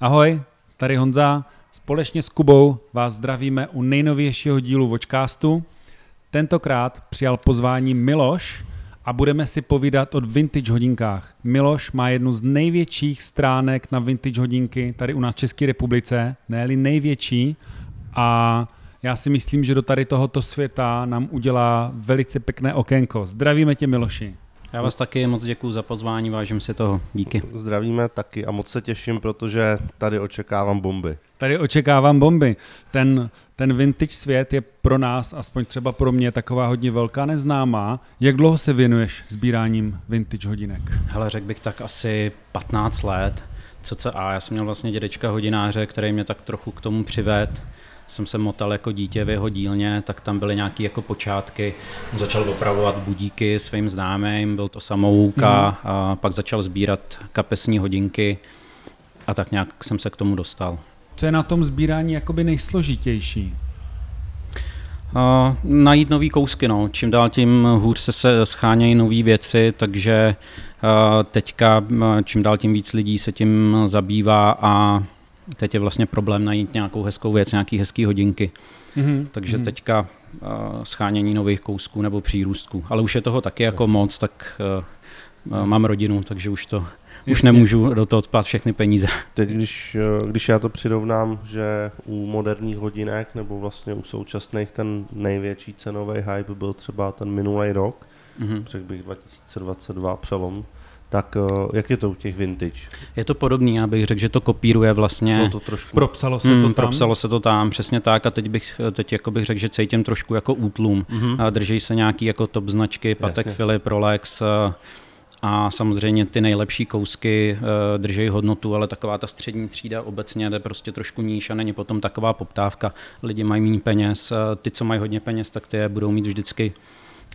Ahoj, tady Honza. Společně s Kubou vás zdravíme u nejnovějšího dílu Watchcastu. Tentokrát přijal pozvání Miloš a budeme si povídat o vintage hodinkách. Miloš má jednu z největších stránek na vintage hodinky tady u nás v České republice, ne největší. A já si myslím, že do tady tohoto světa nám udělá velice pěkné okénko. Zdravíme tě, Miloši. Já vás taky moc děkuji za pozvání, vážím si toho. Díky. Zdravíme taky a moc se těším, protože tady očekávám bomby. Tady očekávám bomby. Ten, ten vintage svět je pro nás, aspoň třeba pro mě, taková hodně velká neznámá. Jak dlouho se věnuješ sbíráním vintage hodinek? Hele, řekl bych tak asi 15 let. CCA, já jsem měl vlastně dědečka hodináře, který mě tak trochu k tomu přived jsem se motal jako dítě v jeho dílně, tak tam byly nějaké jako počátky. Začal opravovat budíky svým známým, byl to samouka mm. a pak začal sbírat kapesní hodinky a tak nějak jsem se k tomu dostal. Co je na tom sbírání jakoby nejsložitější? Uh, najít nový kousky, no. Čím dál tím hůř se, se schánějí nové věci, takže uh, teďka čím dál tím víc lidí se tím zabývá a teď je vlastně problém najít nějakou hezkou věc, nějaký hezký hodinky. Mm-hmm. Takže mm-hmm. teďka uh, schánění nových kousků nebo přírůstků. Ale už je toho taky jako moc, tak uh, uh, mám rodinu, takže už to Jasně. už nemůžu do toho spát všechny peníze. Teď, když, když já to přirovnám, že u moderních hodinek nebo vlastně u současných ten největší cenový hype byl třeba ten minulý rok, mm-hmm. řekl bych 2022 přelom, tak eh, jak je to u těch vintage? Je to podobný, já bych řekl, že to kopíruje vlastně. To trošku... Propsalo se to hmm, tam? Propsalo se to tam, přesně tak a teď bych, teď jako bych řekl, že cítím trošku jako útlum. Mm-hmm. Drží se nějaký jako top značky, Patek Jasně. Philip, Rolex, eh, a samozřejmě ty nejlepší kousky uh, drží hodnotu, ale taková ta střední třída obecně jde prostě trošku níž a není potom taková poptávka. Lidi mají méně peněz, ty, co mají hodně peněz, tak ty je budou mít vždycky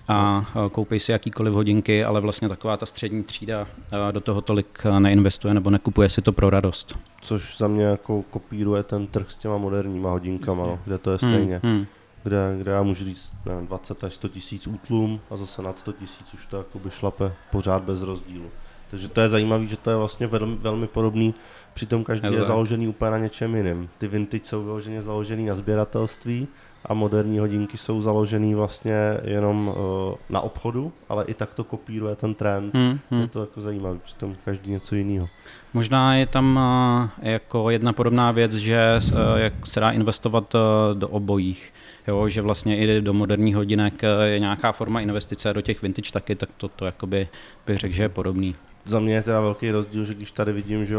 a koupí si jakýkoliv hodinky, ale vlastně taková ta střední třída do toho tolik neinvestuje nebo nekupuje si to pro radost. Což za mě jako kopíruje ten trh s těma moderníma hodinkama, no, kde to je hmm, stejně. Hmm, hmm. Kde, kde já můžu říct nevím, 20 až 100 tisíc útlum a zase nad 100 tisíc už to jakoby šlape pořád bez rozdílu. Takže to je zajímavé, že to je vlastně velmi, velmi podobný, přitom každý Hele. je založený úplně na něčem jiném. Ty vintage jsou vyloženě založený na sběratelství, a moderní hodinky jsou založený vlastně jenom uh, na obchodu, ale i tak to kopíruje ten trend. Hmm, hmm. Je to jako zajímavé, přitom každý něco jiného. Možná je tam uh, jako jedna podobná věc, že uh, jak se dá investovat uh, do obojích. Jo, že vlastně i do moderních hodinek je nějaká forma investice, do těch vintage taky, tak to, to jakoby bych řekl, že je podobný. Za mě je teda velký rozdíl, že když tady vidím, že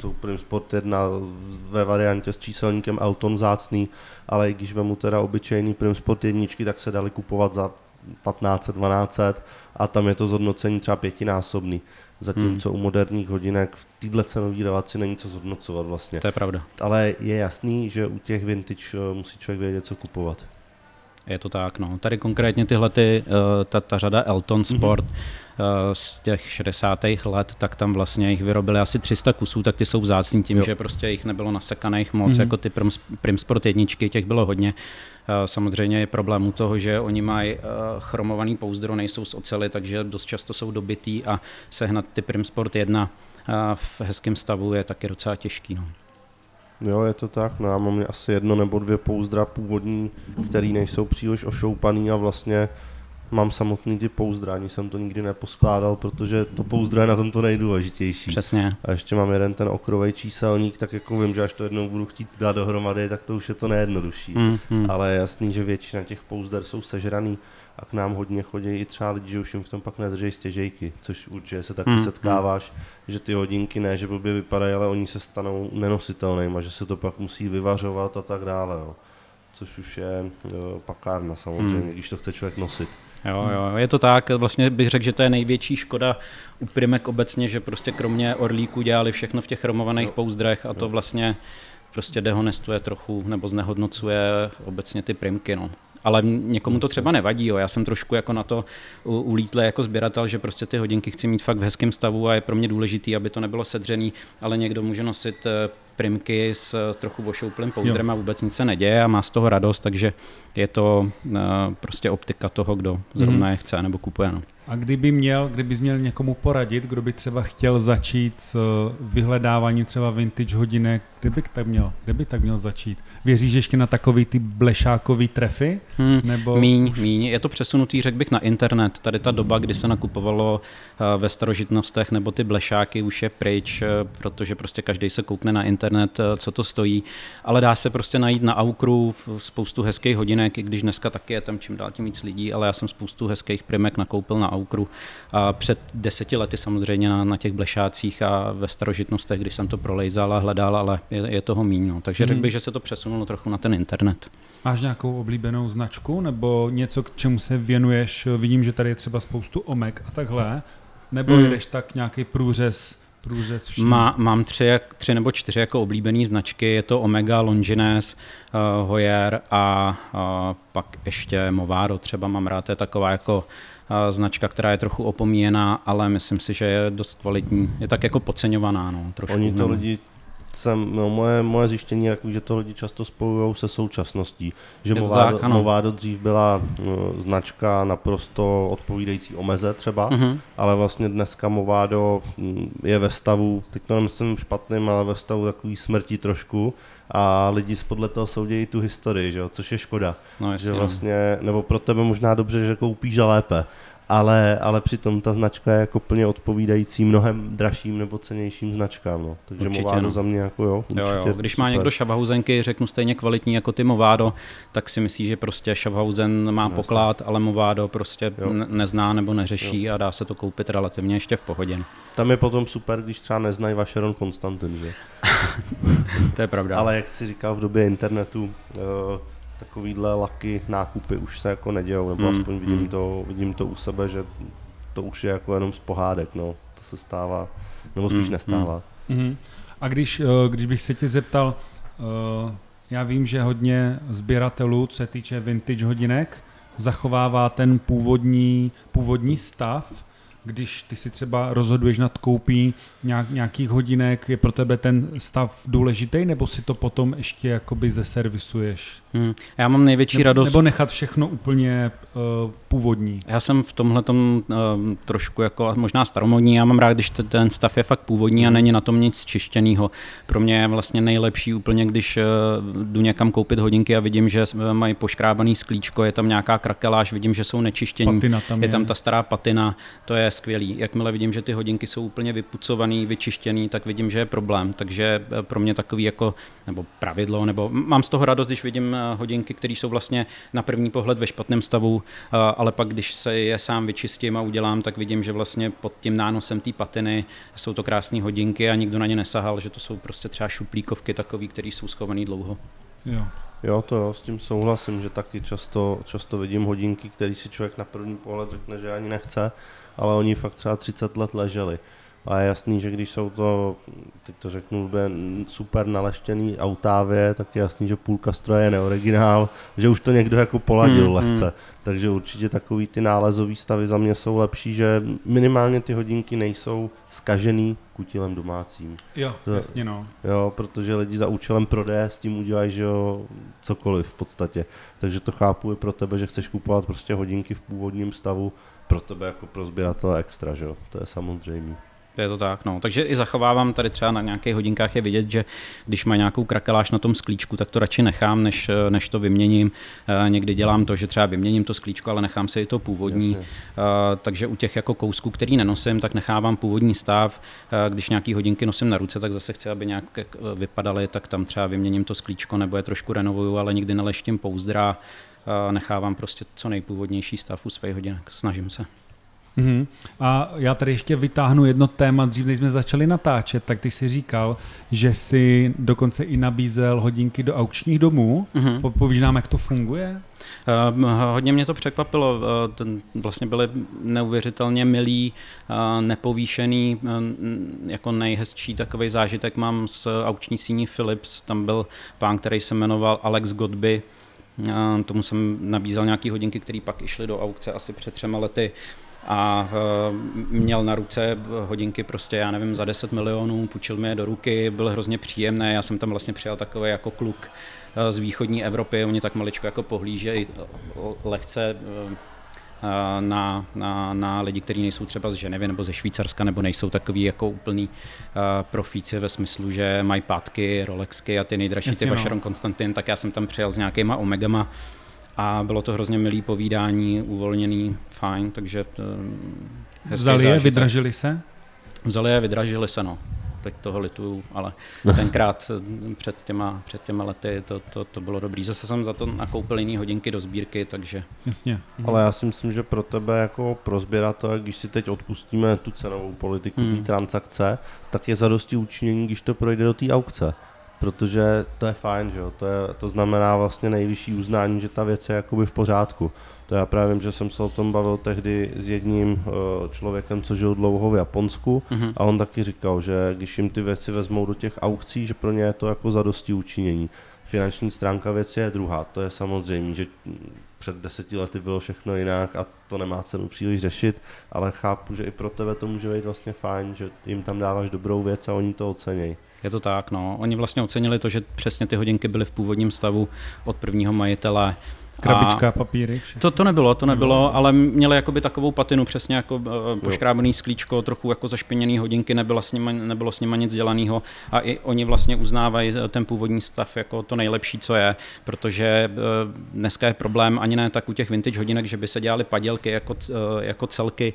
Supreme Sport 1 ve variantě s číselníkem Elton zácný, ale i když vemu teda obyčejný Prim Sport jedničky, tak se dali kupovat za 1500, 1200 a tam je to zhodnocení třeba pětinásobný. Zatímco hmm. u moderních hodinek v této cenové relaci není co zhodnocovat vlastně. To je pravda. Ale je jasný, že u těch vintage eh, musí člověk vědět, co kupovat. Je to tak, no. Tady konkrétně tyhle, ty, eh, ta, ta řada Elton mhm. Sport mm-hmm. Z těch 60. let, tak tam vlastně jich vyrobili asi 300 kusů, tak ty jsou vzácní tím, jo. že prostě jich nebylo nasekaných moc, mm-hmm. jako ty Prim, Prim Sport jedničky, těch bylo hodně. Eh, samozřejmě je problém u toho, že oni mají chromovaný pouzdro, nejsou z ocely, takže dost často jsou dobitý a sehnat ty Prim Sport 1 v hezkém stavu je taky docela těžký. No. Jo, je to tak. No, já mám asi jedno nebo dvě pouzdra původní, které nejsou příliš ošoupaný a vlastně mám samotný ty pouzdra, ani jsem to nikdy neposkládal, protože to pouzdro je na tom to nejdůležitější. Přesně. A ještě mám jeden ten okrový číselník, tak jako vím, že až to jednou budu chtít dát dohromady, tak to už je to nejjednodušší. Mm, mm. Ale je jasný, že většina těch pouzder jsou sežraný a k nám hodně chodí i třeba lidi, že už jim v tom pak nedrží stěžejky, což určitě se taky hmm, setkáváš, že ty hodinky ne, že blbě vypadají, ale oni se stanou nenositelnými, že se to pak musí vyvařovat a tak dále. No. Což už je jo, pakárna samozřejmě, hmm. když to chce člověk nosit. Jo, jo, je to tak. Vlastně bych řekl, že to je největší škoda u Primek obecně, že prostě kromě orlíku dělali všechno v těch chromovaných jo. pouzdrech a to vlastně prostě dehonestuje trochu nebo znehodnocuje obecně ty primky. No ale někomu to třeba nevadí. Jo. Já jsem trošku jako na to ulítl jako sběratel, že prostě ty hodinky chci mít fakt v hezkém stavu a je pro mě důležitý, aby to nebylo sedřený, ale někdo může nosit eh, primky s trochu vošouplým pouzdrem a vůbec nic se neděje a má z toho radost, takže je to uh, prostě optika toho, kdo zrovna mm. je chce nebo kupuje. No. A kdyby měl, kdybys měl někomu poradit, kdo by třeba chtěl začít s eh, vyhledáváním třeba vintage hodinek, kde by tak měl, kde by tak měl začít? Věříš ještě na takový ty blešákový trefy? Hmm, nebo míň, už... míň. Je to přesunutý, řekl bych, na internet. Tady ta doba, kdy se nakupovalo eh, ve starožitnostech nebo ty blešáky už je pryč, eh, protože prostě každý se koukne na internet, co to stojí. Ale dá se prostě najít na Aukru spoustu hezkých hodinek, i když dneska taky je tam čím dál tím víc lidí, ale já jsem spoustu hezkých primek nakoupil na Aukru. A před deseti lety samozřejmě na, na těch blešácích a ve starožitnostech, když jsem to prolejzal a hledal, ale je, je toho míň. No. Takže hmm. řekl bych, že se to přesunulo trochu na ten internet. Máš nějakou oblíbenou značku nebo něco, k čemu se věnuješ? Vidím, že tady je třeba spoustu omek a takhle. Nebo hmm. jedeš tak nějaký průřez průřez Má, mám tři, tři nebo čtyři jako oblíbené značky. Je to Omega, Longines, uh, Hoyer a uh, pak ještě Movado třeba mám rád. To je taková jako značka, která je trochu opomíjená, ale myslím si, že je dost kvalitní. Je tak jako podceňovaná, no, trošku. Oni to lidi jsem, no, moje, moje zjištění je, že to lidi často spojují se současností. Že Movado, Movado dřív byla uh, značka naprosto odpovídající omeze třeba, uh-huh. ale vlastně dneska Movado mm, je ve stavu, teď to nemyslím špatným, ale ve stavu takový smrti trošku a lidi podle toho soudějí tu historii, že jo? což je škoda. No, jasně, že no. vlastně, nebo pro tebe možná dobře, že koupíš a lépe, ale, ale přitom ta značka je jako plně odpovídající mnohem dražším nebo cenějším značkám. No. Takže určitě, Movado no. za mě jako jo, určitě, jo, jo. Když super. má někdo Schaffhausenky, řeknu stejně kvalitní jako ty Movado, tak si myslí, že prostě Schaffhausen má no, poklad, ale Movado prostě jo. nezná nebo neřeší jo. a dá se to koupit relativně ještě v pohodě. Tam je potom super, když třeba neznají Vacheron Konstantin, že? to je pravda. Ale jak si říkal v době internetu, uh, takovýhle laky, nákupy už se jako nedějou, nebo mm, aspoň vidím, mm. to, vidím to u sebe, že to už je jako jenom z pohádek, no. To se stává, nebo spíš mm, nestává. Mm. Mm. A když, eh, když bych se tě zeptal, eh, já vím, že hodně sběratelů, co se týče vintage hodinek, zachovává ten původní, původní stav, když ty si třeba rozhoduješ nad koupí nějak, nějakých hodinek, je pro tebe ten stav důležitý, nebo si to potom ještě jakoby zeservisuješ? Hmm. Já mám největší nebo, radost... Nebo nechat všechno úplně uh, původní? Já jsem v tomhle tom uh, trošku jako možná staromodní, já mám rád, když ten stav je fakt původní a hmm. není na tom nic čištěného. Pro mě je vlastně nejlepší úplně, když uh, jdu někam koupit hodinky a vidím, že mají poškrábaný sklíčko, je tam nějaká krakeláž, vidím, že jsou nečištění, tam je, je tam ta stará patina, to je skvělý. Jakmile vidím, že ty hodinky jsou úplně vypucovaný, vyčištěný, tak vidím, že je problém. Takže eh, pro mě takový jako, nebo pravidlo, nebo mám z toho radost, když vidím eh, hodinky, které jsou vlastně na první pohled ve špatném stavu, eh, ale pak, když se je sám vyčistím a udělám, tak vidím, že vlastně pod tím nánosem té patiny jsou to krásné hodinky a nikdo na ně nesahal, že to jsou prostě třeba šuplíkovky takové, které jsou schované dlouho. Jo. Jo, to jo, s tím souhlasím, že taky často, často vidím hodinky, které si člověk na první pohled řekne, že ani nechce, ale oni fakt třeba 30 let leželi. A je jasný, že když jsou to, teď to řeknu, super naleštěný autávě, tak je jasný, že půlka stroje je neoriginál, že už to někdo jako poladil hmm, lehce. Hmm. Takže určitě takový ty nálezový stavy za mě jsou lepší, že minimálně ty hodinky nejsou skažený kutilem domácím. Jo, to, jasně no. Jo, protože lidi za účelem prodeje s tím udělají, že jo, cokoliv v podstatě. Takže to chápu i pro tebe, že chceš kupovat prostě hodinky v původním stavu, pro tebe jako pro sběratele extra, že jo, to je samozřejmě. Je to tak, no. Takže i zachovávám tady třeba na nějakých hodinkách je vidět, že když má nějakou krakeláž na tom sklíčku, tak to radši nechám, než, než to vyměním. E, někdy dělám to, že třeba vyměním to sklíčko, ale nechám si i to původní. E, takže u těch jako kousků, který nenosím, tak nechávám původní stav. E, když nějaký hodinky nosím na ruce, tak zase chci, aby nějak vypadaly, tak tam třeba vyměním to sklíčko nebo je trošku renovuju, ale nikdy neleštím pouzdra. Nechávám prostě co nejpůvodnější stav u svých hodinek. Snažím se. Mm-hmm. A já tady ještě vytáhnu jedno téma, dřív než jsme začali natáčet, tak ty si říkal, že si dokonce i nabízel hodinky do aukčních domů. Mm-hmm. Povíš nám, jak to funguje? Uh, hodně mě to překvapilo. Uh, ten vlastně byly neuvěřitelně milý, uh, nepovýšený, uh, jako nejhezčí takový zážitek mám z aukční síní Philips. Tam byl pán, který se jmenoval Alex Godby. Tomu jsem nabízel nějaké hodinky, které pak išly do aukce asi před třema lety. A eh, měl na ruce hodinky prostě, já nevím, za 10 milionů, půjčil mi je do ruky, byl hrozně příjemné, já jsem tam vlastně přijal takový jako kluk eh, z východní Evropy, oni tak maličko jako pohlížejí lehce eh, na, na, na lidi, kteří nejsou třeba z Ženevy nebo ze Švýcarska, nebo nejsou takový jako úplný profíci ve smyslu, že mají pátky, Rolexky a ty nejdražší, Jasně, ty no. Vacheron Konstantin, tak já jsem tam přijel s nějakýma Omegama a bylo to hrozně milý povídání, uvolněný, fajn, takže Vzali je, vydražili se? Vzali je, vydražili se, no teď toho lituju, ale tenkrát eh, před těma, před těma lety to, to, to bylo dobrý. Zase jsem za to nakoupil jiný hodinky do sbírky, takže... Jasně. Ale já si myslím, že pro tebe jako pro sběratele, když si teď odpustíme tu cenovou politiku hmm. té transakce, tak je zadosti učinění, když to projde do té aukce protože to je fajn, že jo? To, je, to znamená vlastně nejvyšší uznání, že ta věc je jakoby v pořádku. To já právě vím, že jsem se o tom bavil tehdy s jedním uh, člověkem, co žil dlouho v Japonsku mm-hmm. a on taky říkal, že když jim ty věci vezmou do těch aukcí, že pro ně je to jako zadosti učinění. Finanční stránka věci je druhá, to je samozřejmě, že před deseti lety bylo všechno jinak a to nemá cenu příliš řešit, ale chápu, že i pro tebe to může být vlastně fajn, že jim tam dáváš dobrou věc a oni to ocenějí. Je to tak, no. Oni vlastně ocenili to, že přesně ty hodinky byly v původním stavu od prvního majitele Krabička, a papíry? To, to nebylo, to nebylo, ale měli jakoby takovou patinu, přesně jako uh, poškrábený sklíčko, trochu jako zašpiněný hodinky, nebylo s, nima, nebylo s nima nic dělaného a i oni vlastně uznávají eh, ten původní stav jako to nejlepší, co je, protože uh, dneska je problém ani ne tak u těch vintage hodinek, že by se dělaly padělky jako, uh, jako celky,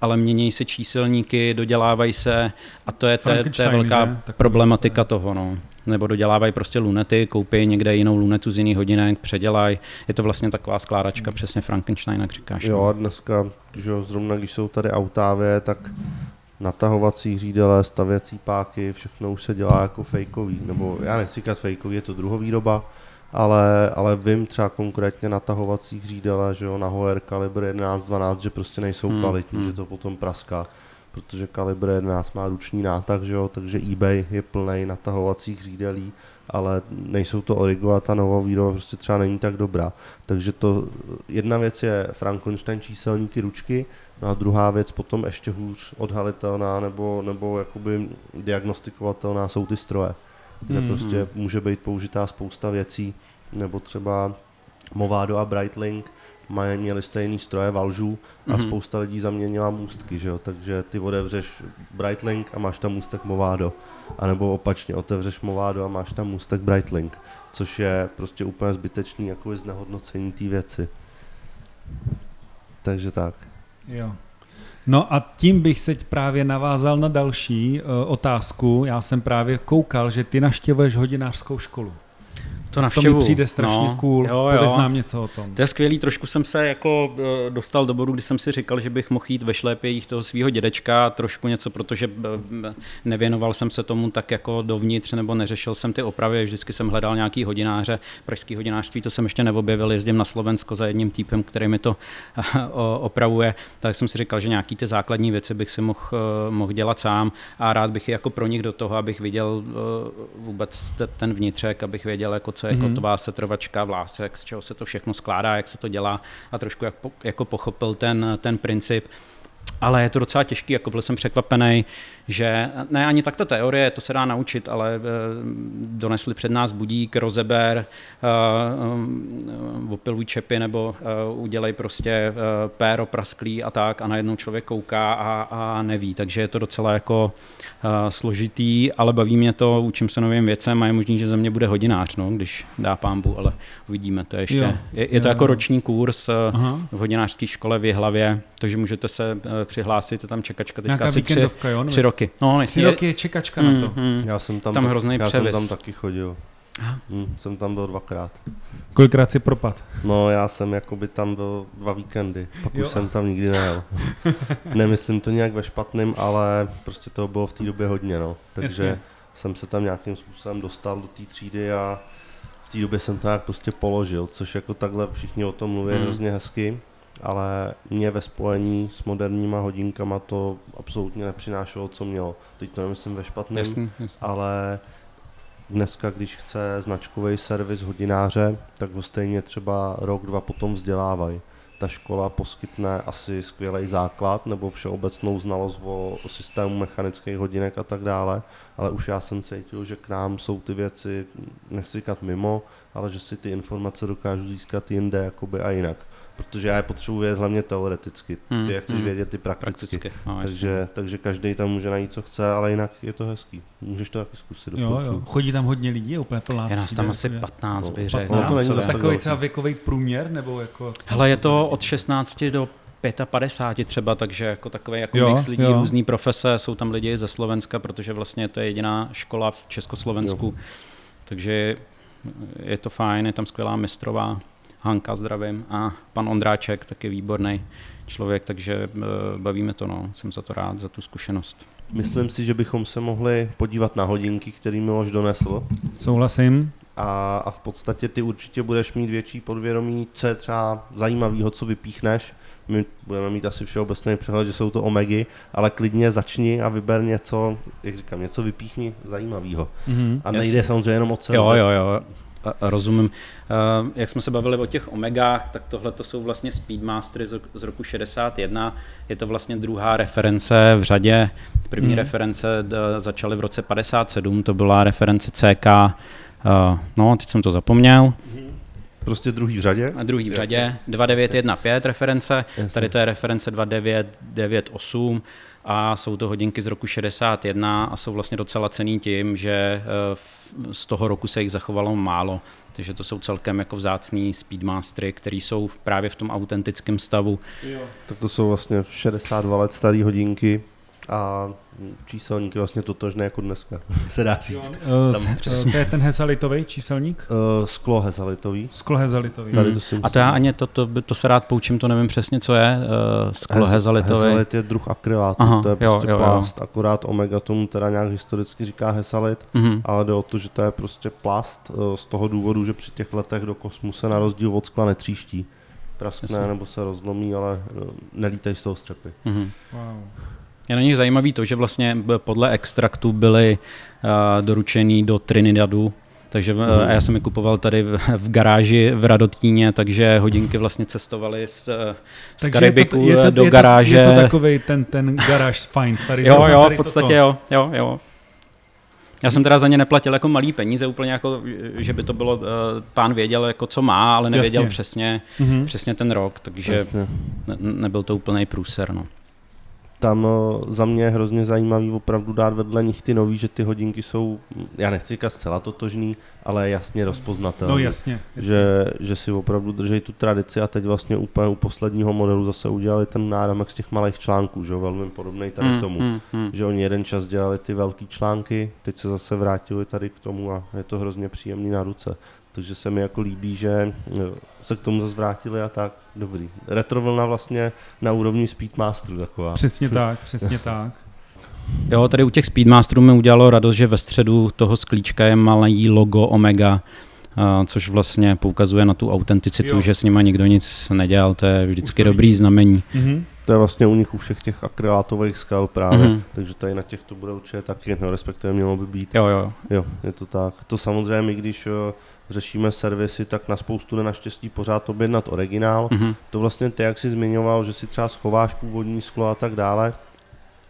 ale mění se číselníky, dodělávají se a to je, je velká problematika toho. No nebo dodělávají prostě lunety, koupí někde jinou lunetu z jiných hodinek, předělají. Je to vlastně taková skládačka, přesně Frankenstein, jak říkáš. Jo, no. a dneska, že zrovna když jsou tady autávě, tak natahovací hřídele, stavěcí páky, všechno už se dělá jako fejkový, nebo já nechci říkat fejkový, je to druhovýroba, ale, ale vím třeba konkrétně natahovací hřídele, že jo, na Hoer kalibr 11-12, že prostě nejsou hmm, kvalitní, hmm. že to potom praská protože Kalibr 11 má ruční nátah, že jo, takže eBay je plný natahovacích řídelí, ale nejsou to Origo a ta nová výroba prostě třeba není tak dobrá. Takže to jedna věc je Frankenstein číselníky ručky, no a druhá věc potom ještě hůř odhalitelná nebo, nebo jakoby diagnostikovatelná jsou ty stroje, kde mm-hmm. prostě může být použitá spousta věcí, nebo třeba Movado a Breitling, mají, měli stejný stroje Valžů a mm-hmm. spousta lidí zaměnila můstky, že jo? takže ty otevřeš Brightlink a máš tam můstek Movado. A nebo opačně, otevřeš Movado a máš tam můstek Brightlink, což je prostě úplně zbytečný jako znehodnocení té věci. Takže tak. Jo. No a tím bych se právě navázal na další uh, otázku. Já jsem právě koukal, že ty naštěvuješ hodinářskou školu. To navštěvu. To mi přijde strašně no, cool, jo, jo. Pověz nám něco o tom. To je skvělý, trošku jsem se jako eh, dostal do bodu, kdy jsem si říkal, že bych mohl jít ve šlépějích toho svého dědečka, trošku něco, protože eh, nevěnoval jsem se tomu tak jako dovnitř, nebo neřešil jsem ty opravy, vždycky jsem hledal nějaký hodináře, pražský hodinářství, to jsem ještě neobjevil, jezdím na Slovensko za jedním týpem, který mi to eh, opravuje, tak jsem si říkal, že nějaký ty základní věci bych si mohl, mohl dělat sám a rád bych je jako pro nich do toho, abych viděl vůbec ten vnitřek, abych věděl, jako co je mm-hmm. kotová setrvačka, vlásek, z čeho se to všechno skládá, jak se to dělá a trošku jak, jako pochopil ten, ten princip. Ale je to docela těžký, jako byl jsem překvapený, že ne ani tak ta teorie, to se dá naučit, ale e, donesli před nás budík, rozeber, e, e, opiluj čepy nebo udělej prostě péro prasklý a tak a najednou člověk kouká a, a neví, takže je to docela jako složitý, ale baví mě to, učím se novým věcem a je možný, že ze mě bude hodinář, no, když dá pámbu, ale uvidíme, to je ještě, jo, je, je to jo, jako roční kurz Aha. v hodinářské škole v Jihlavě, takže můžete se přihlásit, je tam čekačka teďka asi tři, jo, tři roky. No, Tři roky je čekačka mm, na to. Mm, já jsem tam, tam tak, hrozný já převis. jsem tam taky chodil. Hmm, jsem tam byl dvakrát. Kolikrát si propad? No já jsem jakoby tam byl dva víkendy, pak jo. už jsem tam nikdy nejel. Nemyslím to nějak ve špatným, ale prostě toho bylo v té době hodně, no. Takže Jasně. jsem se tam nějakým způsobem dostal do té třídy a v té době jsem to nějak prostě položil, což jako takhle všichni o tom mluví hmm. hrozně hezky ale mě ve spojení s moderníma hodinkama to absolutně nepřinášelo, co mělo. Teď to nemyslím ve špatném, jasný, jasný. ale dneska, když chce značkový servis hodináře, tak ho stejně třeba rok, dva potom vzdělávají. Ta škola poskytne asi skvělý základ nebo všeobecnou znalost o, o systému mechanických hodinek a tak dále, ale už já jsem cítil, že k nám jsou ty věci, nechci říkat mimo, ale že si ty informace dokážu získat jinde jakoby a jinak protože já je potřebuji vědět hlavně teoreticky. Hmm, Ty je chceš hmm. vědět ty prakticky. Prakticky. No, takže, takže každý tam může najít, co chce, ale jinak je to hezký. Můžeš to taky zkusit. Jo, jo. Chodí tam hodně lidí, je úplně plná Je nás tam asi jakože- 15, No, bych řekl. ono to není Takový třeba věkový průměr, nebo jako... Hele, je to od 16 do 55 třeba, takže jako takové jako Jo, mix lidí, jo. různý profese, jsou tam lidi ze Slovenska, protože vlastně to je jediná škola v Československu, takže je to fajn, je tam skvělá mistrová, Hanka zdravím a pan Ondráček, taky výborný člověk, takže eh, bavíme to, no, jsem za to rád, za tu zkušenost. Myslím si, že bychom se mohli podívat na hodinky, který Miloš donesl. Souhlasím. A, a v podstatě ty určitě budeš mít větší podvědomí, co je třeba zajímavého, co vypíchneš. My budeme mít asi všeobecný přehled, že jsou to omegy, ale klidně začni a vyber něco, jak říkám, něco vypíchni zajímavého. Mhm. A nejde Jasně. samozřejmě jenom o cenu. Jo, jo, jo. Rozumím. Jak jsme se bavili o těch omegách, tak tohle to jsou vlastně Speedmastery z roku- z roku 61. Je to vlastně druhá reference v řadě. První Mhm. reference začaly v roce 57, to byla reference CK. No, teď jsem to zapomněl. Prostě druhý v řadě. A druhý v Jasně. řadě, 2915 reference, Jasně. tady to je reference 2998 a jsou to hodinky z roku 61 a jsou vlastně docela cený tím, že eh, z toho roku se jich zachovalo málo, takže to jsou celkem jako vzácný Speedmastery, které jsou právě v tom autentickém stavu. Tak to jsou vlastně 62 let staré hodinky a číselník je vlastně totožné jako dneska, se dá říct. Eh, Tam přesně. To je ten hesalitový číselník? Uh, sklo hezalitový. Sklo hezalitový. Tady Hmm. to A to já ani to, to, to se rád poučím, to nevím přesně, co je, uh, sklo hezalitový. Hesalit je druh akrylátu, Aha, to je jo, prostě jo, jo. plast, akorát omega tomu teda nějak historicky říká hesalit, Mhm. ale jde o to, že to je prostě plast eh, z toho důvodu, že při těch letech do kosmu se na rozdíl od skla netříští. Praskne Jasně. nebo se rozlomí, ale eh, nelítají z toho střepy. Mhm. Wow. Je na nich zajímavý to, že vlastně podle extraktu byly uh, doručený do Trinidadu, takže uh, a já jsem je kupoval tady v, v garáži v Radottíně, takže hodinky vlastně cestovaly z, eh, z Karibiku je to, je to, do je garáže. To, je to takový ten, ten garáž find. Tady jo, jo, tady v podstatě toto. jo, jo, jo. Já jsem teda za ně neplatil jako malý peníze, úplně jako, že by to bylo, pán věděl, jako co má, ale nevěděl Jasně. přesně, Mhm. přesně ten rok, takže Jasně. ne, nebyl to úplný průser. No. Tam eh, za mě je hrozně zajímavý opravdu dát vedle nich ty nový, že ty hodinky jsou, já nechci říkat zcela totožný, ale jasně rozpoznatelné. No jasně. jasně. že, že si opravdu drží tu tradici a teď vlastně úplně u posledního modelu zase udělali ten náramek z těch malých článků, že jo, velmi podobný tady Hmm, tomu. hmm, hmm. Že oni jeden čas dělali ty velký články, teď se zase vrátili tady k tomu a je to hrozně příjemný na ruce. Takže se mi jako líbí, že jo, se k tomu zase vrátili a tak. Dobrý. Retro vlna vlastně na úrovni Speedmasteru taková. Přesně tak, přesně tak. Jo, tady u těch Speedmasterů mi udělalo radost, že ve středu toho sklíčka je malý logo Omega, a což vlastně poukazuje na tu autenticitu, Jo. že s nima nikdo nic nedělal, to je vždycky dobrý znamení. Mhm. To je vlastně u nich u všech těch akrylátových skal právě, Mhm. takže tady na těch to bude určitě taky, no respektive mělo by být. Jo, jo. Jo, je to tak. To samozřejmě, když eh, řešíme servisy, tak na spoustu jde naštěstí pořád objednat originál. Mhm. To vlastně ty, jak jsi zmiňoval, že si třeba schováš původní sklo a tak dále,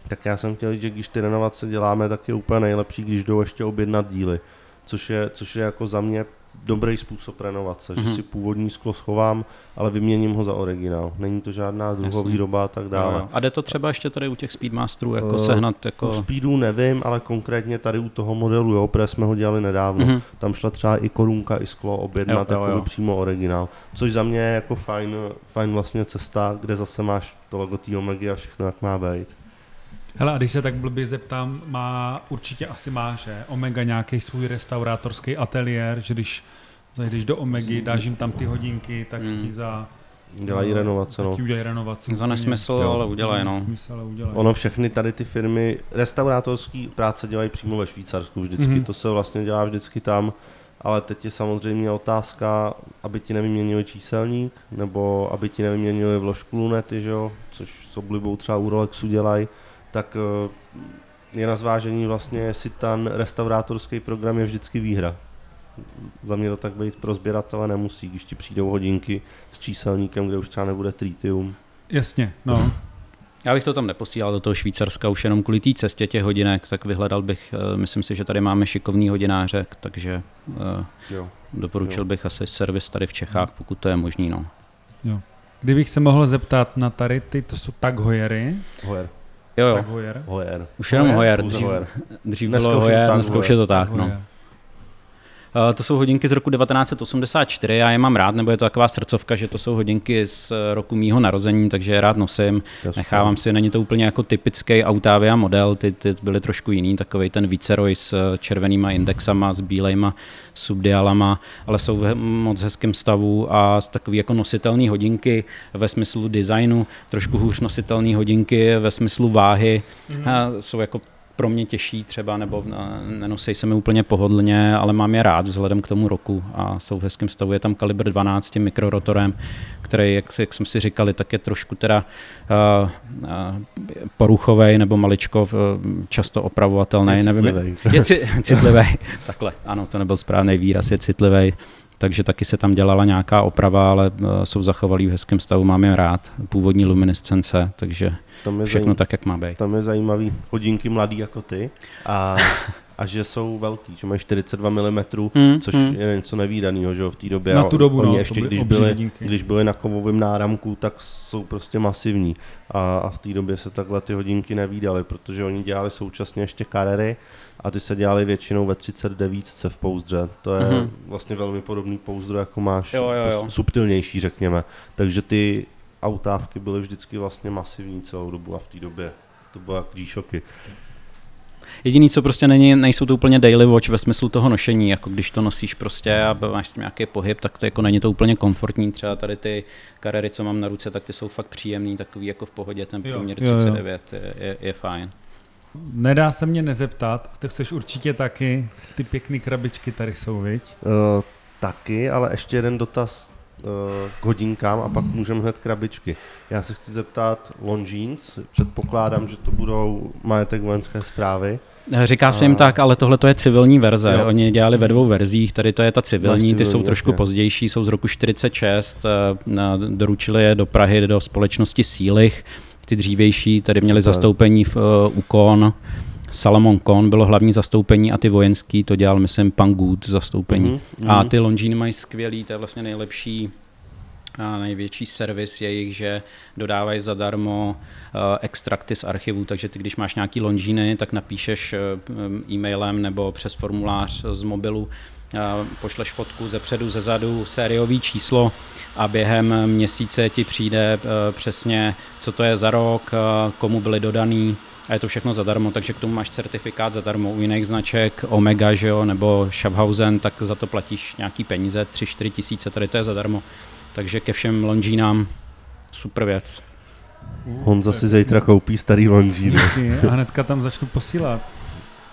tak já jsem chtěl říct, že když ty renovace děláme, tak je úplně nejlepší, když jdou ještě objednat díly, což je, což je jako za mě dobrý způsob renovace, Mhm. že si původní sklo schovám, ale vyměním ho za originál. Není to žádná druhovýroba a tak dále. jo. A jde to třeba ještě tady u těch Speedmasterů jako Eh, sehnat U jako... Speedu nevím, ale konkrétně tady u toho modelu, jo, protože jsme ho dělali nedávno. Mhm. Tam šla třeba i korunka, i sklo objednat Jo, jo, jakoby jo. přímo originál. Což za mě je jako fajn, fajn vlastně cesta, kde zase máš to logo té Omegy a všechno, jak má být. Hele, a když se tak blbě zeptám, má, určitě asi má, že Omega nějaký svůj restaurátorský ateliér, že když zajdeš do Omegy, dáš jim tam ty hodinky, tak Hmm. ti za... Dělají no, renovace, no. Udělají renovaci. Za nesmysl, Jo. ale udělají, Za no. nesmysl, ale udělají. Ono všechny tady ty firmy, restaurátorský práce dělají přímo ve Švýcarsku vždycky, Mhm. mm-hmm. to se vlastně dělá vždycky tam, ale teď je samozřejmě otázka, aby ti nevyměnili číselník, nebo aby ti nevyměnili vložku lunety, že jo, což s oblibou třeba u Rolexu dělají, tak eh, je na zvážení vlastně, jestli ten restaurátorský program je vždycky výhra. Za mě to tak být pro sběratele nemusí, když ti přijdou hodinky s číselníkem, kde už třeba nebude tritium. Jasně, no. Já bych to tam neposílal do toho Švýcarska už jenom kvůli té cestě těch hodinek, tak vyhledal bych, eh, myslím si, že tady máme šikovný hodináře, takže eh, Jo. doporučil Jo. bych asi servis tady v Čechách, pokud to je možný, no. Jo. Kdybych se mohl zeptat na tady ty, to jsou tak hojery. Hojer. Jo, jo. Tak hojer. Hojer. Už jenom Hojer. Dřív, Hojer. dřív Dneska bylo už je to Hojer, tak dneska už je to tak. No. Hojer. To jsou hodinky z roku 1984, já je mám rád, nebo je to taková srdcovka, že to jsou hodinky z eh, roku mýho narození, takže je rád nosím. Jasně. Nechávám si, není to úplně jako typický Autavia model, ty, ty byly trošku jiný, takový ten Viceroy s eh, červenýma indexama, s bílejma subdialama, ale jsou v moc hezkém stavu a takový jako nositelný hodinky ve smyslu designu, trošku hůř nositelný hodinky ve smyslu váhy, mm-hmm. jsou jako pro mě těžší třeba, nebo eh, nenosej se mi úplně pohodlně, ale mám je rád vzhledem k tomu roku a jsou v hezkém stavu. Je tam kalibr 12 s tím mikrorotorem, který, jak, jak jsme si říkali, tak je trošku teda uh, uh, poruchovej nebo maličko uh, často opravovatelný. Je Nevím, citlivej. je ci, citlivý. Takhle, ano, to nebyl správný výraz, je citlivý. Takže taky se tam dělala nějaká oprava, ale uh, jsou zachovalý v hezkém stavu, mám je rád. Původní luminescence, takže Tam je, všechno zajím, tak, jak má být. tam je zajímavý hodinky mladý jako ty a, a že jsou velký, že mají 42 mm, Hmm, což hmm. je něco nevýdaného, že jo, v té době. Na tu dobu, oni no, to ještě, byly když byli, hodinky. když byli na kovovém náramku, tak jsou prostě masivní. A, a v té době se takhle ty hodinky nevídaly, protože oni dělali současně ještě karery a ty se dělali většinou ve 39 v pouzdře. To je Mhm. vlastně velmi podobný pouzdro, jako máš, Jo, jo, jo. subtilnější, řekněme. Takže ty autávky byly vždycky vlastně masivní celou dobu a v té době to bylo jak G-Shocky. Jediný, co prostě není, nejsou to úplně daily watch ve smyslu toho nošení, jako když to nosíš prostě a máš s tím nějaký pohyb, tak to jako není to úplně komfortní. Třeba tady ty karery, co mám na ruce, tak ty jsou fakt příjemný, takový jako v pohodě, ten Jo, průměr jo, jo. 39 je, je, je fajn. Nedá se mě nezeptat, a ty chceš určitě taky, ty pěkné krabičky tady jsou, viď? Uh, taky, ale ještě jeden dotaz k hodinkám a pak můžeme hned krabičky. Já se chci zeptat Longines, předpokládám, že to budou majetek vojenské zprávy. Říká se jim A- tak, ale tohle to je civilní verze. Jo. Oni dělali ve dvou verzích, tady to je ta civilní, ty jsou civilní, trošku pozdější, jsou z roku 46, eh, na- doručili je do Prahy do společnosti Sílich, ty dřívější tady měli Super. zastoupení v, uh, u Kon, Salomon Kon bylo hlavní zastoupení a ty vojenský to dělal, myslím, pan Good zastoupení. Mhm, A ty Longines mají skvělý, to je vlastně nejlepší a největší servis jejich, že dodávají zadarmo uh, extrakty z archivu, takže ty, když máš nějaký Longiny, tak napíšeš uh, e-mailem nebo přes formulář z mobilu, uh, pošleš fotku ze předu, ze zadu, sériový číslo a během měsíce ti přijde přesně, co to je za rok, komu byly dodaný, a je to všechno zadarmo, takže k tomu máš certifikát zadarmo u jiných značek, Omega, že jo, nebo Schaffhausen, tak za to platíš nějaký peníze, 3-4 tisíce, tady to je zadarmo. Takže ke všem Longínám super věc. Honza si zítra koupí starý. Díky, A hnedka tam začnu posílat.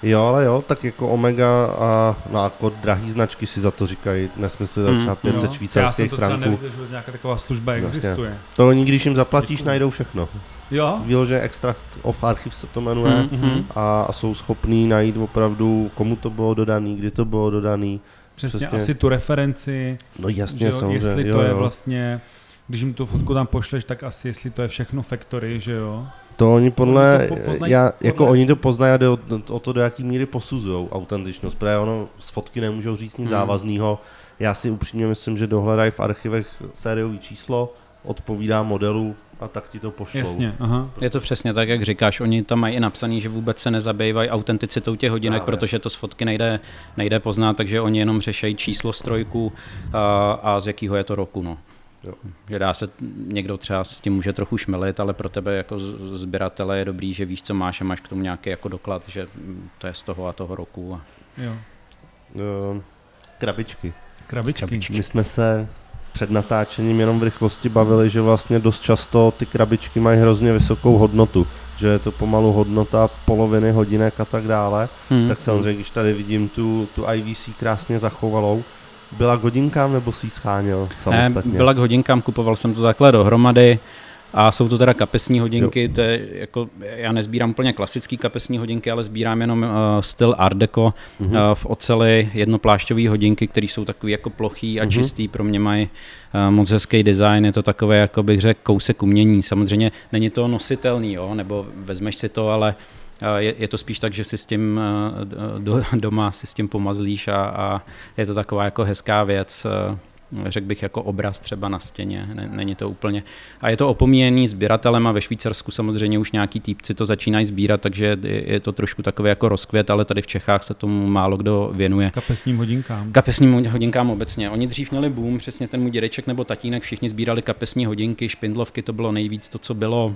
Jo, ale jo, tak jako Omega a no, jako drahý značky si za to říkají nesmysl za Mm, třeba 500 Jo. Já jsem švýcarských to třeba franků. nevěděl, že nějaká taková služba existuje. To oni, když jim zaplatíš, Děkuju. najdou všechno. Jo? Vyloženě Extract of Archive se to jmenuje. Mm, mm. A, a jsou schopní najít opravdu, komu to bylo dodaný, kdy to bylo dodaný. Přesně, Přesně. asi tu referenci, No jasně, že jo, samozřejmě. jestli jo, to je jo. vlastně, když jim tu fotku tam pošleš, tak asi jestli to je všechno factory, že jo? To oni podle, Oni to po- poznají já, podle- jako oni to poznají a jde o, o to, do jaký míry posuzují autentičnost, protože ono z fotky nemůžou říct nic Hmm. závaznýho. Já si upřímně myslím, že dohledají v archivech sériový číslo, odpovídá modelu a tak ti to pošlou. Jasně, aha. Je to přesně tak, jak říkáš. Oni tam mají i napsaný, že vůbec se nezabývají autenticitou těch hodinek, Právě. protože to z fotky nejde, nejde poznat, takže oni jenom řešejí číslo strojku a, a z jakého je to roku. No. Jo. Že dá se, někdo třeba s tím může trochu šmelit, ale pro tebe jako sběratele je dobrý, že víš, co máš a máš k tomu nějaký jako doklad, že mm, to je z toho a toho roku. A Jo. Ehm, krabičky. Krabičky. My jsme se před natáčením jenom v rychlosti bavili, že vlastně dost často ty krabičky mají hrozně vysokou hodnotu, že je to pomalu hodnota poloviny hodinek a tak dále. hmm. Tak samozřejmě, když tady vidím tu, tu IVC krásně zachovalou, byla k hodinkám nebo si ji scháněl Ne, samostatně? byla k hodinkám, kupoval jsem to takhle dohromady a jsou to teda kapesní hodinky, to je jako, já nezbírám úplně klasický kapesní hodinky, ale sbírám jenom uh, styl Art Deco uh, v oceli jednoplášťové hodinky, které jsou takový jako plochý a Mhm. čistý, pro mě mají uh, moc hezký design, je to takové, jako bych řekl, kousek umění. Samozřejmě není to nositelný, jo, nebo vezmeš si to, ale je, je to spíš tak, že si s tím do, doma si s tím pomazlíš a, a je to taková jako hezká věc. Řekl bych, jako obraz třeba na stěně. Není to úplně. A je to opomíjený sběratelem a ve Švýcarsku samozřejmě už nějaký týpci to začínají sbírat, takže je to trošku takové jako rozkvět, ale tady v Čechách se tomu málo kdo věnuje. Kapesním hodinkám. Kapesním hodinkám obecně. Oni dřív měli boom, přesně ten můj dědeček nebo tatínek, všichni sbírali kapesní hodinky, špindlovky, to bylo nejvíc to, co bylo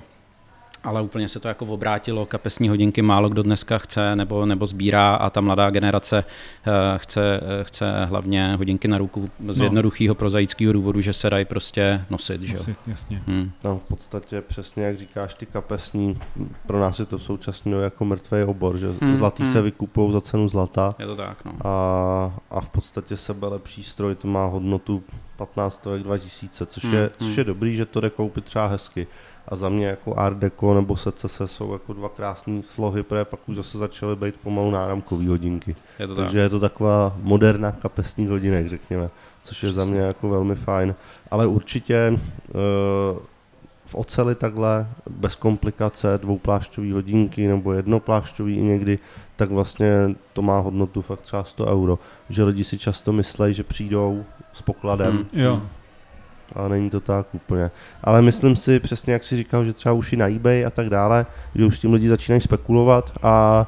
ale úplně se to jako obrátilo, kapesní hodinky málo kdo dneska chce nebo, nebo sbírá a ta mladá generace uh, chce, uh, chce hlavně hodinky na ruku z no. jednoduchého prozaického důvodu, že se dají prostě nosit. nosit že? jasně. Hmm. Tam v podstatě přesně, jak říkáš, ty kapesní, pro nás je to v současně jako mrtvý obor, že hmm. zlatý hmm. se vykupují za cenu zlata. Je to tak, no. A, a v podstatě sebe lepší stroj, to má hodnotu 15 2000, což, hmm. je, což hmm. je dobrý, že to jde koupit třeba hezky a za mě jako Art Deco nebo Secese jsou jako dva krásné slohy, protože pak už zase začaly být pomalu náramkové hodinky. Je to Takže tak. je to taková moderna kapesní hodinek, řekněme, což je za mě jako velmi fajn. Ale určitě uh, v oceli takhle, bez komplikace, dvouplášťový hodinky nebo jednoplášťový i někdy, tak vlastně to má hodnotu fakt třeba 100 euro. Že lidi si často myslí, že přijdou s pokladem, mm, jo ale není to tak úplně. Ale myslím si, přesně jak si říkal, že třeba už i na eBay a tak dále, že už tím lidi začínají spekulovat a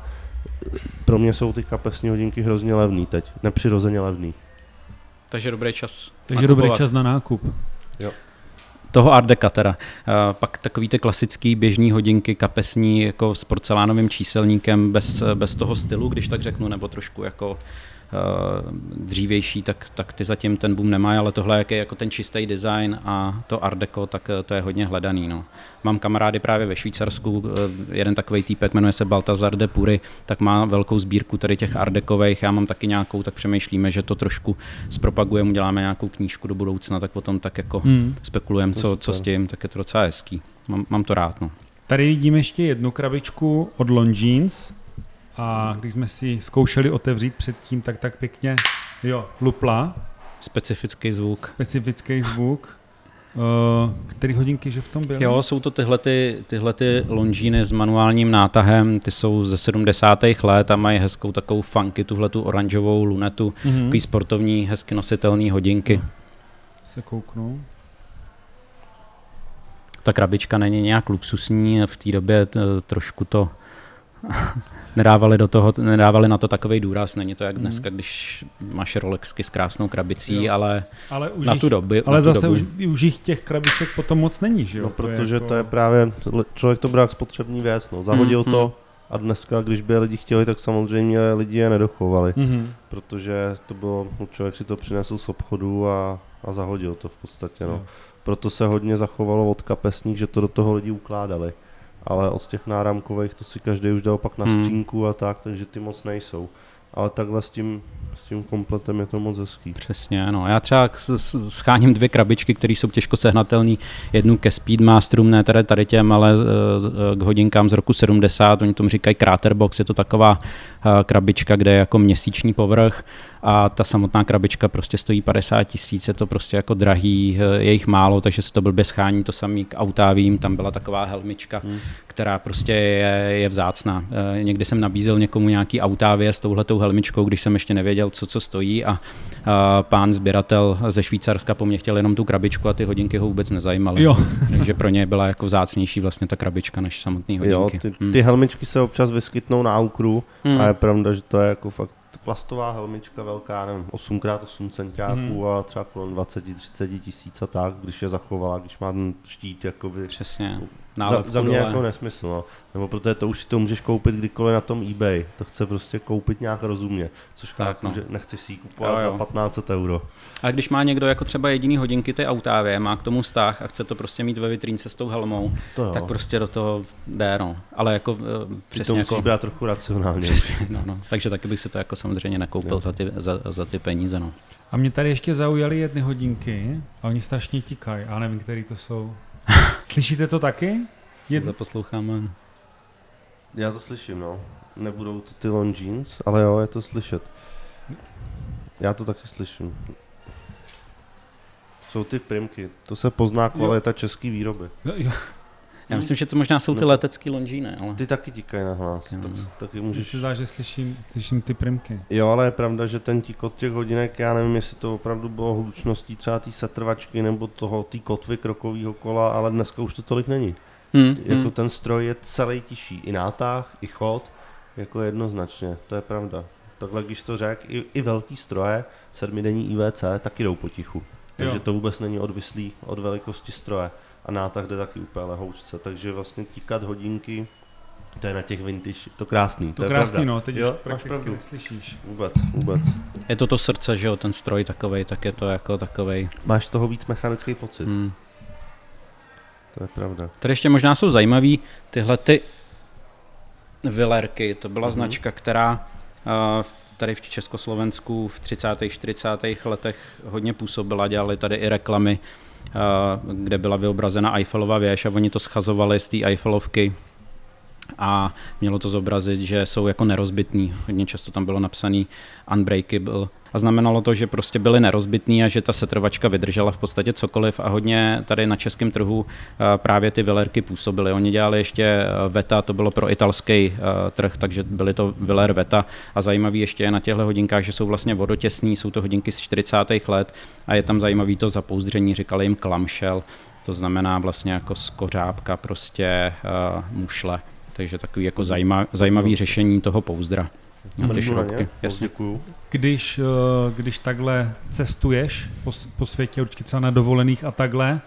pro mě jsou ty kapesní hodinky hrozně levný teď, nepřirozeně levný. Takže dobrý čas. Takže nakupovat. dobrý čas na nákup. Jo. Toho Art Deca teda. Uh, pak takový ty klasický běžní hodinky kapesní jako s porcelánovým číselníkem bez, bez toho stylu, když tak řeknu, nebo trošku jako Eh, dřívější, tak, tak ty zatím ten boom nemají, ale tohle jak je jako ten čistý design a to art deco, tak eh, to je hodně hledaný. No. Mám kamarády právě ve Švýcarsku, eh, jeden takový týpek jmenuje se Baltazar de Pury, tak má velkou sbírku tady těch art decových, já mám taky nějakou, tak přemýšlíme, že to trošku zpropagujeme, uděláme nějakou knížku do budoucna, tak potom tak jako hmm. spekulujeme, co, co s tím, tak je to docela hezký. Mám, mám to rád. No. Tady vidíme ještě jednu krabičku od Longines, a když jsme si zkoušeli otevřít předtím, tak tak pěkně, jo, lupla. Specifický zvuk. Specifický zvuk. Uh, který hodinky, že v tom byly? Jo, jsou to tyhle, ty, tyhle ty Longines s manuálním nátahem, ty jsou ze 70. let a mají hezkou takovou funky, tuhle tu oranžovou lunetu, mm-hmm. takový sportovní, hezky nositelný hodinky. Se kouknu. Ta krabička není nějak luxusní, v té době trošku to nedávali, do toho, nedávali na to takový důraz. Není to jak mhm. dneska, když máš Rolexky s krásnou krabicí, jo. ale, ale už na jich, tu dobu. Ale tu zase dobu. Už, už jich těch krabiček potom moc není, že jo? No, protože to je, jako... to je právě, člověk to bral spotřební věc, no. zahodil mm, to, a dneska, když by lidi chtěli, tak samozřejmě lidi je nedochovali, mm-hmm. protože to bylo, no, člověk si to přinesl z obchodu a, a zahodil to v podstatě. No. Proto se hodně zachovalo od kapesník, že to do toho lidi ukládali ale od těch náramkových to si každý už dal pak na hmm. skřínku a tak, takže ty moc nejsou. Ale takhle s tím, s tím kompletem je to moc hezký. Přesně, ano. Já třeba scháním dvě krabičky, které jsou těžko sehnatelné. Jednu ke Speedmasterům, ne tady, tady těm, ale k hodinkám z roku 70. Oni tomu říkají Craterbox, je to taková eh, krabička, kde je jako měsíční povrch a ta samotná krabička prostě stojí 50 tisíc, je to prostě jako drahý, eh, je jich málo, takže se to blbě schání, to samý k autávím, tam byla taková helmička, hmm. která prostě je, je vzácná. Eh, někdy jsem nabízel někomu nějaký autávě s touhletou helmičkou, když jsem ještě nevěděl, co co stojí a, a pán sběratel ze Švýcarska po mně chtěl jenom tu krabičku a ty hodinky ho vůbec nezajímaly. Jo. takže pro ně byla jako vzácnější vlastně ta krabička než samotné hodinky. Jo, ty, hmm. ty helmičky se občas vyskytnou na aukru hmm. a je pravda, že to je jako fakt plastová helmička velká, nevím, 8x8 centiáků mm. a třeba kolem 20-30 tisíc a tak, když je zachovala, když má ten štít jakoby. Přesně. Za, za mě jako nesmysl, no. Nebo protože to už si to můžeš koupit kdykoliv na tom eBay. To chce prostě koupit nějak rozumně, což tak, chápu, no. že nechceš si ji kupovat jo, jo. za 15 euro. A když má někdo jako třeba jediný hodinky ty autávě, má k tomu vztah a chce to prostě mít ve vitrínce s tou helmou, tak prostě do toho jde, no. Ale jako uh, přesně to jako... brát trochu racionálně. Přesně, no, no. Takže taky bych si to jako samozřejmě nekoupil za ty, za, za ty peníze, no. A mě tady ještě zaujaly jedny hodinky a oni strašně tikají. A nevím, který to jsou. Slyšíte to taky? Je... Zaposloucháme. Já to slyším, no. Nebudou to ty long jeans, ale jo, je to slyšet. Já to taky slyším. Jsou ty primky, to se pozná kvalita český výroby. Jo, jo. Já myslím, že to možná jsou ty no. letecký Longines, ale... Ty taky tíkají na hlas, tak, taky můžeš... se zdá, že slyším, slyším ty primky. Jo, ale je pravda, že ten tík od těch hodinek, já nevím, jestli to opravdu bylo hlučností třeba té setrvačky nebo toho, té kotvy krokového kola, ale dneska už to tolik není. Hmm, jako hmm. ten stroj je celý tiší, i nátah, i chod, jako jednoznačně, to je pravda. Takhle, když to řek, i, i velký stroje, sedmidenní IVC, taky jdou potichu. Takže jo. to vůbec není odvislý od velikosti stroje. A nátah jde taky úplně lehoučce, takže vlastně tíkat hodinky, to je na těch vintage, to krásný. To, to krásný, no, teď jo, už prakticky neslyšíš. Vůbec, vůbec. Je to to srdce, že jo, ten stroj takovej, tak je to jako takovej. Máš toho víc mechanický pocit. Hmm. To je pravda. Tady ještě možná jsou zajímavý tyhle ty Villerky, to byla mm-hmm. značka, která uh, tady v Československu v 30. 40. letech hodně působila, dělali tady i reklamy, uh, kde byla vyobrazena Eiffelova věž a oni to schazovali z té Eiffelovky a mělo to zobrazit, že jsou jako nerozbitní. Hodně často tam bylo napsaný unbreakable a znamenalo to, že prostě byly nerozbitný a že ta setrvačka vydržela v podstatě cokoliv a hodně tady na českém trhu eh, právě ty Villerky působily. Oni dělali ještě eh, Veta, to bylo pro italský eh, trh, takže byly to Viller Veta a zajímavý ještě je na těchto hodinkách, že jsou vlastně vodotěsný, jsou to hodinky z 40. let a je tam zajímavý to zapouzdření, říkali jim klamšel, to znamená vlastně jako skořápka prostě uh, mušle. Takže takový jako zajímavý, zajímavý řešení toho pouzdra. Na ty šrobky. Jasně. Děkuju. Když, eh, když takhle cestuješ po, po světě, určitě třeba na dovolených a takhle,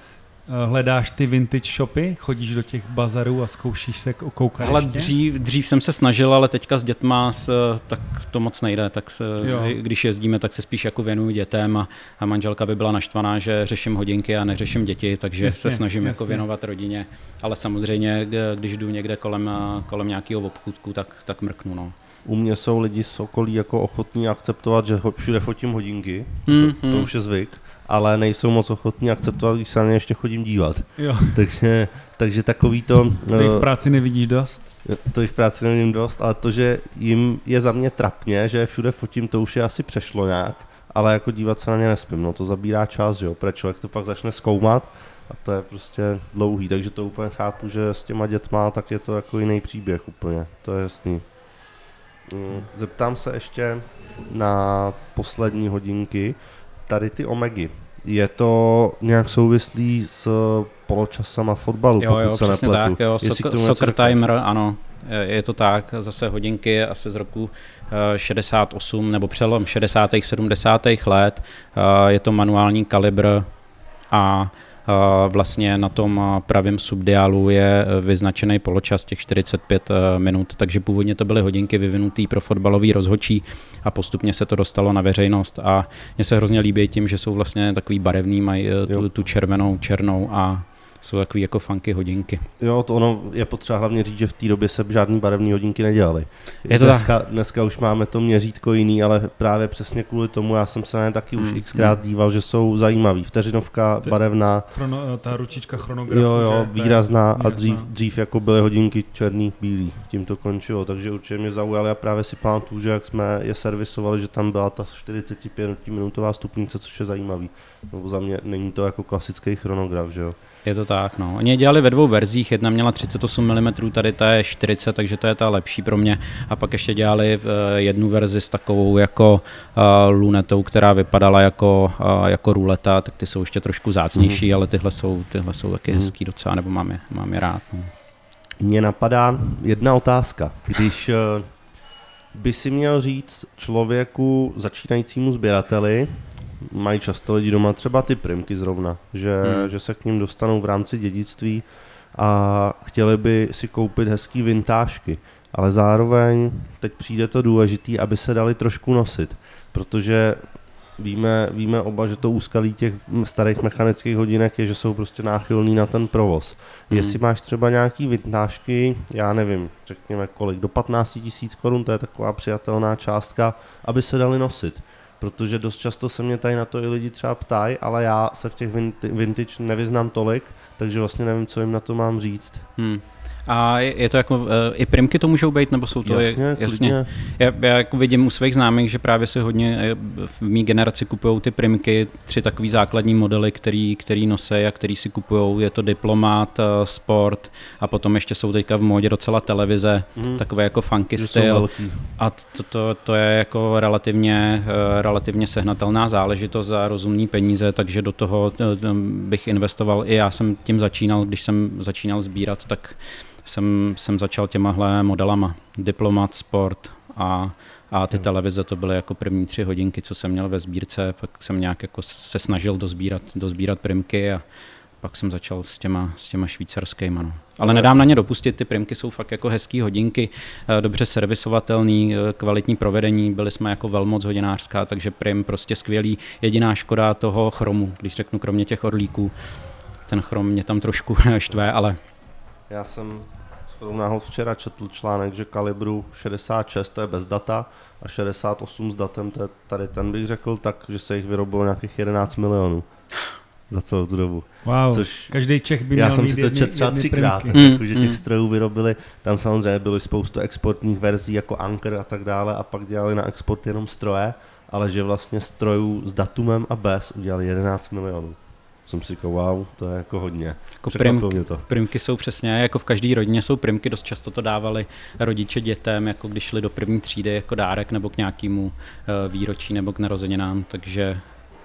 hledáš ty vintage shopy, chodíš do těch bazarů a zkoušíš se koukat Ale dřív, dřív jsem se snažil, ale teďka s dětma s, tak to moc nejde, tak se, když jezdíme, tak se spíš jako věnuju dětem a, a manželka by byla naštvaná, že řeším hodinky a neřeším děti, takže jasně, se snažím jako jasně. jako věnovat rodině, ale samozřejmě, když jdu někde kolem, kolem nějakého obchůdku, tak, tak mrknu. No. U mě jsou lidi z okolí jako ochotní akceptovat, že všude fotím hodinky, mm, to, to už je zvyk, ale nejsou moc ochotní akceptovat, když se na ně ještě chodím dívat. Jo. takže, takže takový to... To jich v eh, práci nevidíš dost? To jich v práci nevidím dost, ale to, že jim je za mě trapně, že všude fotím, to už je asi přešlo nějak, ale jako dívat se na ně nespím, no to zabírá čas, že jo, protože člověk to pak začne zkoumat a to je prostě dlouhý, takže to úplně chápu, že s těma dětma tak je to jako jiný příběh úplně, to je jasný. Mm, zeptám se ještě na poslední hodinky. Tady ty Omegy. Je to nějak souvislý s poločasama fotbalu, jo, pokud jo, se nepletu. Tak, jo, Sok- Soccer Timer, ano, je to tak. Zase hodinky asi z roku 68 eh, nebo přelom 60. 70. let. Eh, je to manuální kalibr a vlastně na tom pravém subdiálu je e, vyznačený poločas těch 45 e, minut, takže původně to byly hodinky vyvinuté pro fotbalový rozhočí a postupně se to dostalo na veřejnost. A mně se hrozně líbí tím, že jsou vlastně takový barevný, mají e, tu, tu červenou, černou a jsou takový jako funky hodinky. Jo, to ono je potřeba hlavně říct, že v té době se žádný barevné hodinky nedělaly. Je to dneska, dneska už máme to měřítko jiný, ale právě přesně kvůli tomu já jsem se na ně taky mm. už hmm, xkrát hmm. díval, že jsou zajímavý. Vteřinovka, Te, barevná. Chrono, ta ručička chronografu. Jo, jo, že? výrazná a dřív, dřív jako byly hodinky černý, bílý. Tím to končilo, takže určitě mě zaujalo. Já právě si pamatuju, že jak jsme je servisovali, že tam byla ta 45 minutová stupnice, což je zajímavý. Nebo za mě není to jako klasický chronograf, že jo. Je to tak, no. Oni je dělali ve dvou verzích, jedna měla 38 mm, tady ta je 40, takže to je ta lepší pro mě. A pak ještě dělali uh, jednu verzi s takovou jako uh, lunetou, která vypadala jako, uh, jako ruleta, tak ty jsou ještě trošku zácnější, mm. ale tyhle jsou, tyhle jsou taky mm. hezký docela, nebo mám je, mám je rád. No. Mně napadá jedna otázka. Když by si měl říct člověku začínajícímu sběrateli, mají často lidi doma třeba ty primky zrovna, že, hmm. že se k ním dostanou v rámci dědictví a chtěli by si koupit hezký vintážky, ale zároveň teď přijde to důležitý, aby se dali trošku nosit, protože víme, víme oba, že to úskalí těch starých mechanických hodinek je, že jsou prostě náchylný na ten provoz. Hmm. Jestli máš třeba nějaký vintážky, já nevím, řekněme kolik, do 15 tisíc korun, to je taková přijatelná částka, aby se dali nosit protože dost často se mě tady na to i lidi třeba ptají, ale já se v těch vintage nevyznám tolik, takže vlastně nevím, co jim na to mám říct. Hmm. A je, to jako, eh, i primky to můžou být, nebo jsou to... Jasně, jasně. Já, já jako vidím u svých známých, že právě si hodně eh, v mý generaci kupují ty primky, tři takový základní modely, který, který nosí a který si kupují. Je to diplomat, eh, sport a potom ještě jsou teďka v módě docela televize, mm. takové jako funky styl. A to, to, to je jako relativně, relativně sehnatelná záležitost za rozumný peníze, takže do toho bych investoval. I já jsem tím začínal, když jsem začínal sbírat, tak jsem, jsem začal těmahle modelama. Diplomat, sport a, a ty televize to byly jako první tři hodinky, co jsem měl ve sbírce, pak jsem nějak jako se snažil dozbírat, dozbírat primky a pak jsem začal s těma, s těma švýcarskýma. No. Ale nedám na ně dopustit, ty primky jsou fakt jako hezký hodinky, eh, dobře servisovatelný, eh, kvalitní provedení, byli jsme jako velmoc hodinářská, takže prim prostě skvělý. Jediná škoda toho chromu, když řeknu kromě těch orlíků, ten chrom mě tam trošku štve, ale... Já jsem shodou náhod včera četl článek, že kalibru 66 to je bez data a 68 s datem, to je tady ten bych řekl, tak, že se jich vyrobilo nějakých 11 milionů za celou tu dobu. Wow, Což každý Čech by měl Já jsem si to četl třeba třikrát, mm, že těch mm. strojů vyrobili, tam samozřejmě byly spoustu exportních verzí jako Anker a tak dále a pak dělali na export jenom stroje, ale že vlastně strojů s datumem a bez udělali 11 milionů jsem si říkal, wow, to je jako hodně. Jako prim, to. Primky jsou přesně, jako v každé rodině jsou primky, dost často to dávali rodiče dětem, jako když šli do první třídy jako dárek nebo k nějakému uh, výročí nebo k narozeninám, takže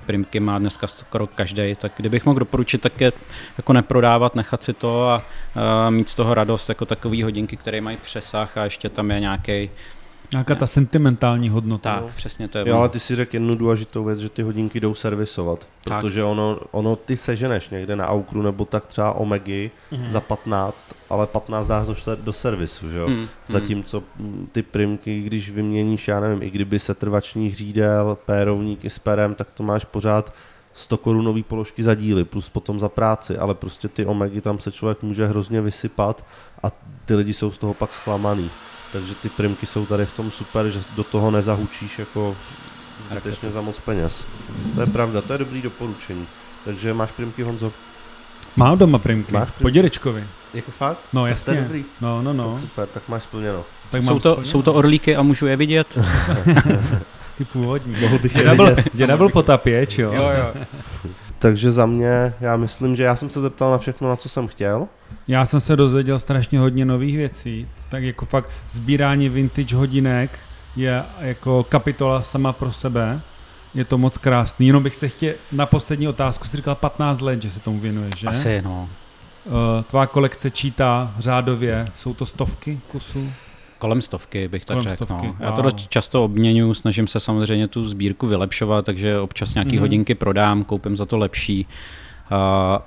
primky má dneska skoro každý, tak kdybych mohl doporučit, tak je jako neprodávat, nechat si to a uh, mít z toho radost, jako takový hodinky, které mají přesah a ještě tam je nějaký Nějaká ta sentimentální hodnota. Tak, přesně to je. Jo, ale ty si řekl jednu důležitou věc, že ty hodinky jdou servisovat. Protože ono, ono ty seženeš někde na Aukru nebo tak třeba Omegy mm-hmm. za 15, ale 15 dáš do, do servisu, že jo. Mm, Zatímco ty primky, když vyměníš, já nevím, i kdyby se trvační hřídel, pérovník i s perem, tak to máš pořád 100 korunový položky za díly, plus potom za práci, ale prostě ty Omegy tam se člověk může hrozně vysypat a ty lidi jsou z toho pak zklamaný. Takže ty primky jsou tady v tom super, že do toho nezahučíš jako zbytečně za moc peněz. To je pravda, to je dobrý doporučení. Takže máš primky, Honzo? Mám doma primky, máš primky? po dědečkovi. Jako fakt? No jasně. To je dobrý. No, no, no. Tak super, tak máš splněno. Tak jsou, to, jsou to orlíky a můžu je vidět? Ty původní. Mohl bych je vidět. Děda byl potapěč, jo. jo, jo. Takže za mě, já myslím, že já jsem se zeptal na všechno, na co jsem chtěl. Já jsem se dozvěděl strašně hodně nových věcí, tak jako fakt sbírání vintage hodinek je jako kapitola sama pro sebe. Je to moc krásný. Jenom bych se chtěl na poslední otázku si říkal 15 let, že se tomu věnuješ, že? Asi, no. Uh, tvá kolekce čítá řádově, jsou to stovky kusů? Kolem stovky bych tak řekl. No. Já to často obměňuji, snažím se samozřejmě tu sbírku vylepšovat, takže občas nějaký mm-hmm. hodinky prodám, koupím za to lepší. Uh,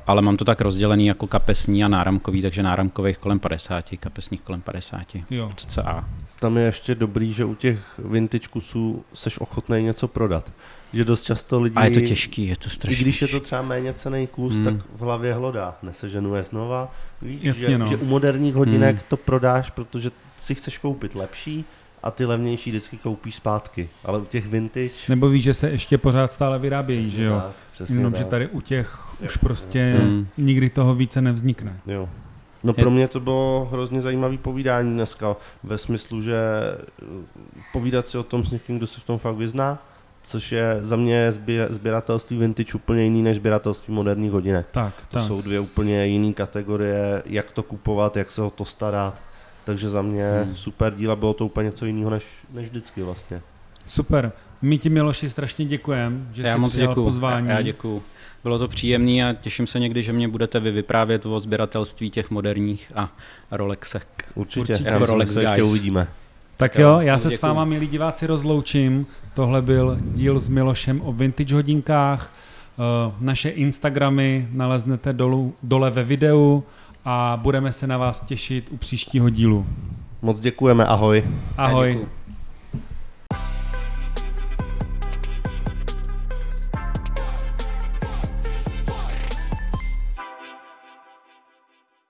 ale mám to tak rozdělený jako kapesní a náramkový, takže náramkových kolem 50, kapesních kolem 50. Jo. CCA. Tam je ještě dobrý, že u těch vintage kusů seš ochotný něco prodat. Že dost často lidi... A je to těžký, je to strašný. I když je to třeba méně cený kus, hmm. tak v hlavě hlodá. Neseženuje znova. Víš, Jasně, že, no. že u moderních hodinek hmm. to prodáš, protože si chceš koupit lepší a ty levnější vždycky koupíš zpátky. Ale u těch vintage... Nebo víš, že se ještě pořád stále vyrábějí, přesně že jo? Tak, přesně Jenom, tak. že tady u těch už prostě hmm. nikdy toho více nevznikne. Jo. No pro mě to bylo hrozně zajímavý povídání dneska, ve smyslu, že eh, povídat si o tom s někým, kdo se v tom fakt vyzná, což je za mě sběratelství vintage úplně jiný než sběratelství moderních hodinek. Tak, to tak. jsou dvě úplně jiné kategorie, jak to kupovat, jak se o to starat. Takže za mě hmm. super díla, bylo to úplně něco jiného než, než vždycky vlastně. Super. My ti Miloši strašně děkujeme, že já jsi moc děkuju. pozvání. Já děkuju. Bylo to příjemné a těším se někdy, že mě budete vy vyprávět o sběratelství těch moderních a Rolexek. Určitě, Určitě. Jako Rolex se ještě uvidíme. Tak jo, já se děkuju. s váma, milí diváci, rozloučím. Tohle byl díl s Milošem o vintage hodinkách. Eh, naše Instagramy naleznete dolu, dole ve videu a budeme se na vás těšit u příštího dílu. Moc děkujeme, ahoj. Ahoj.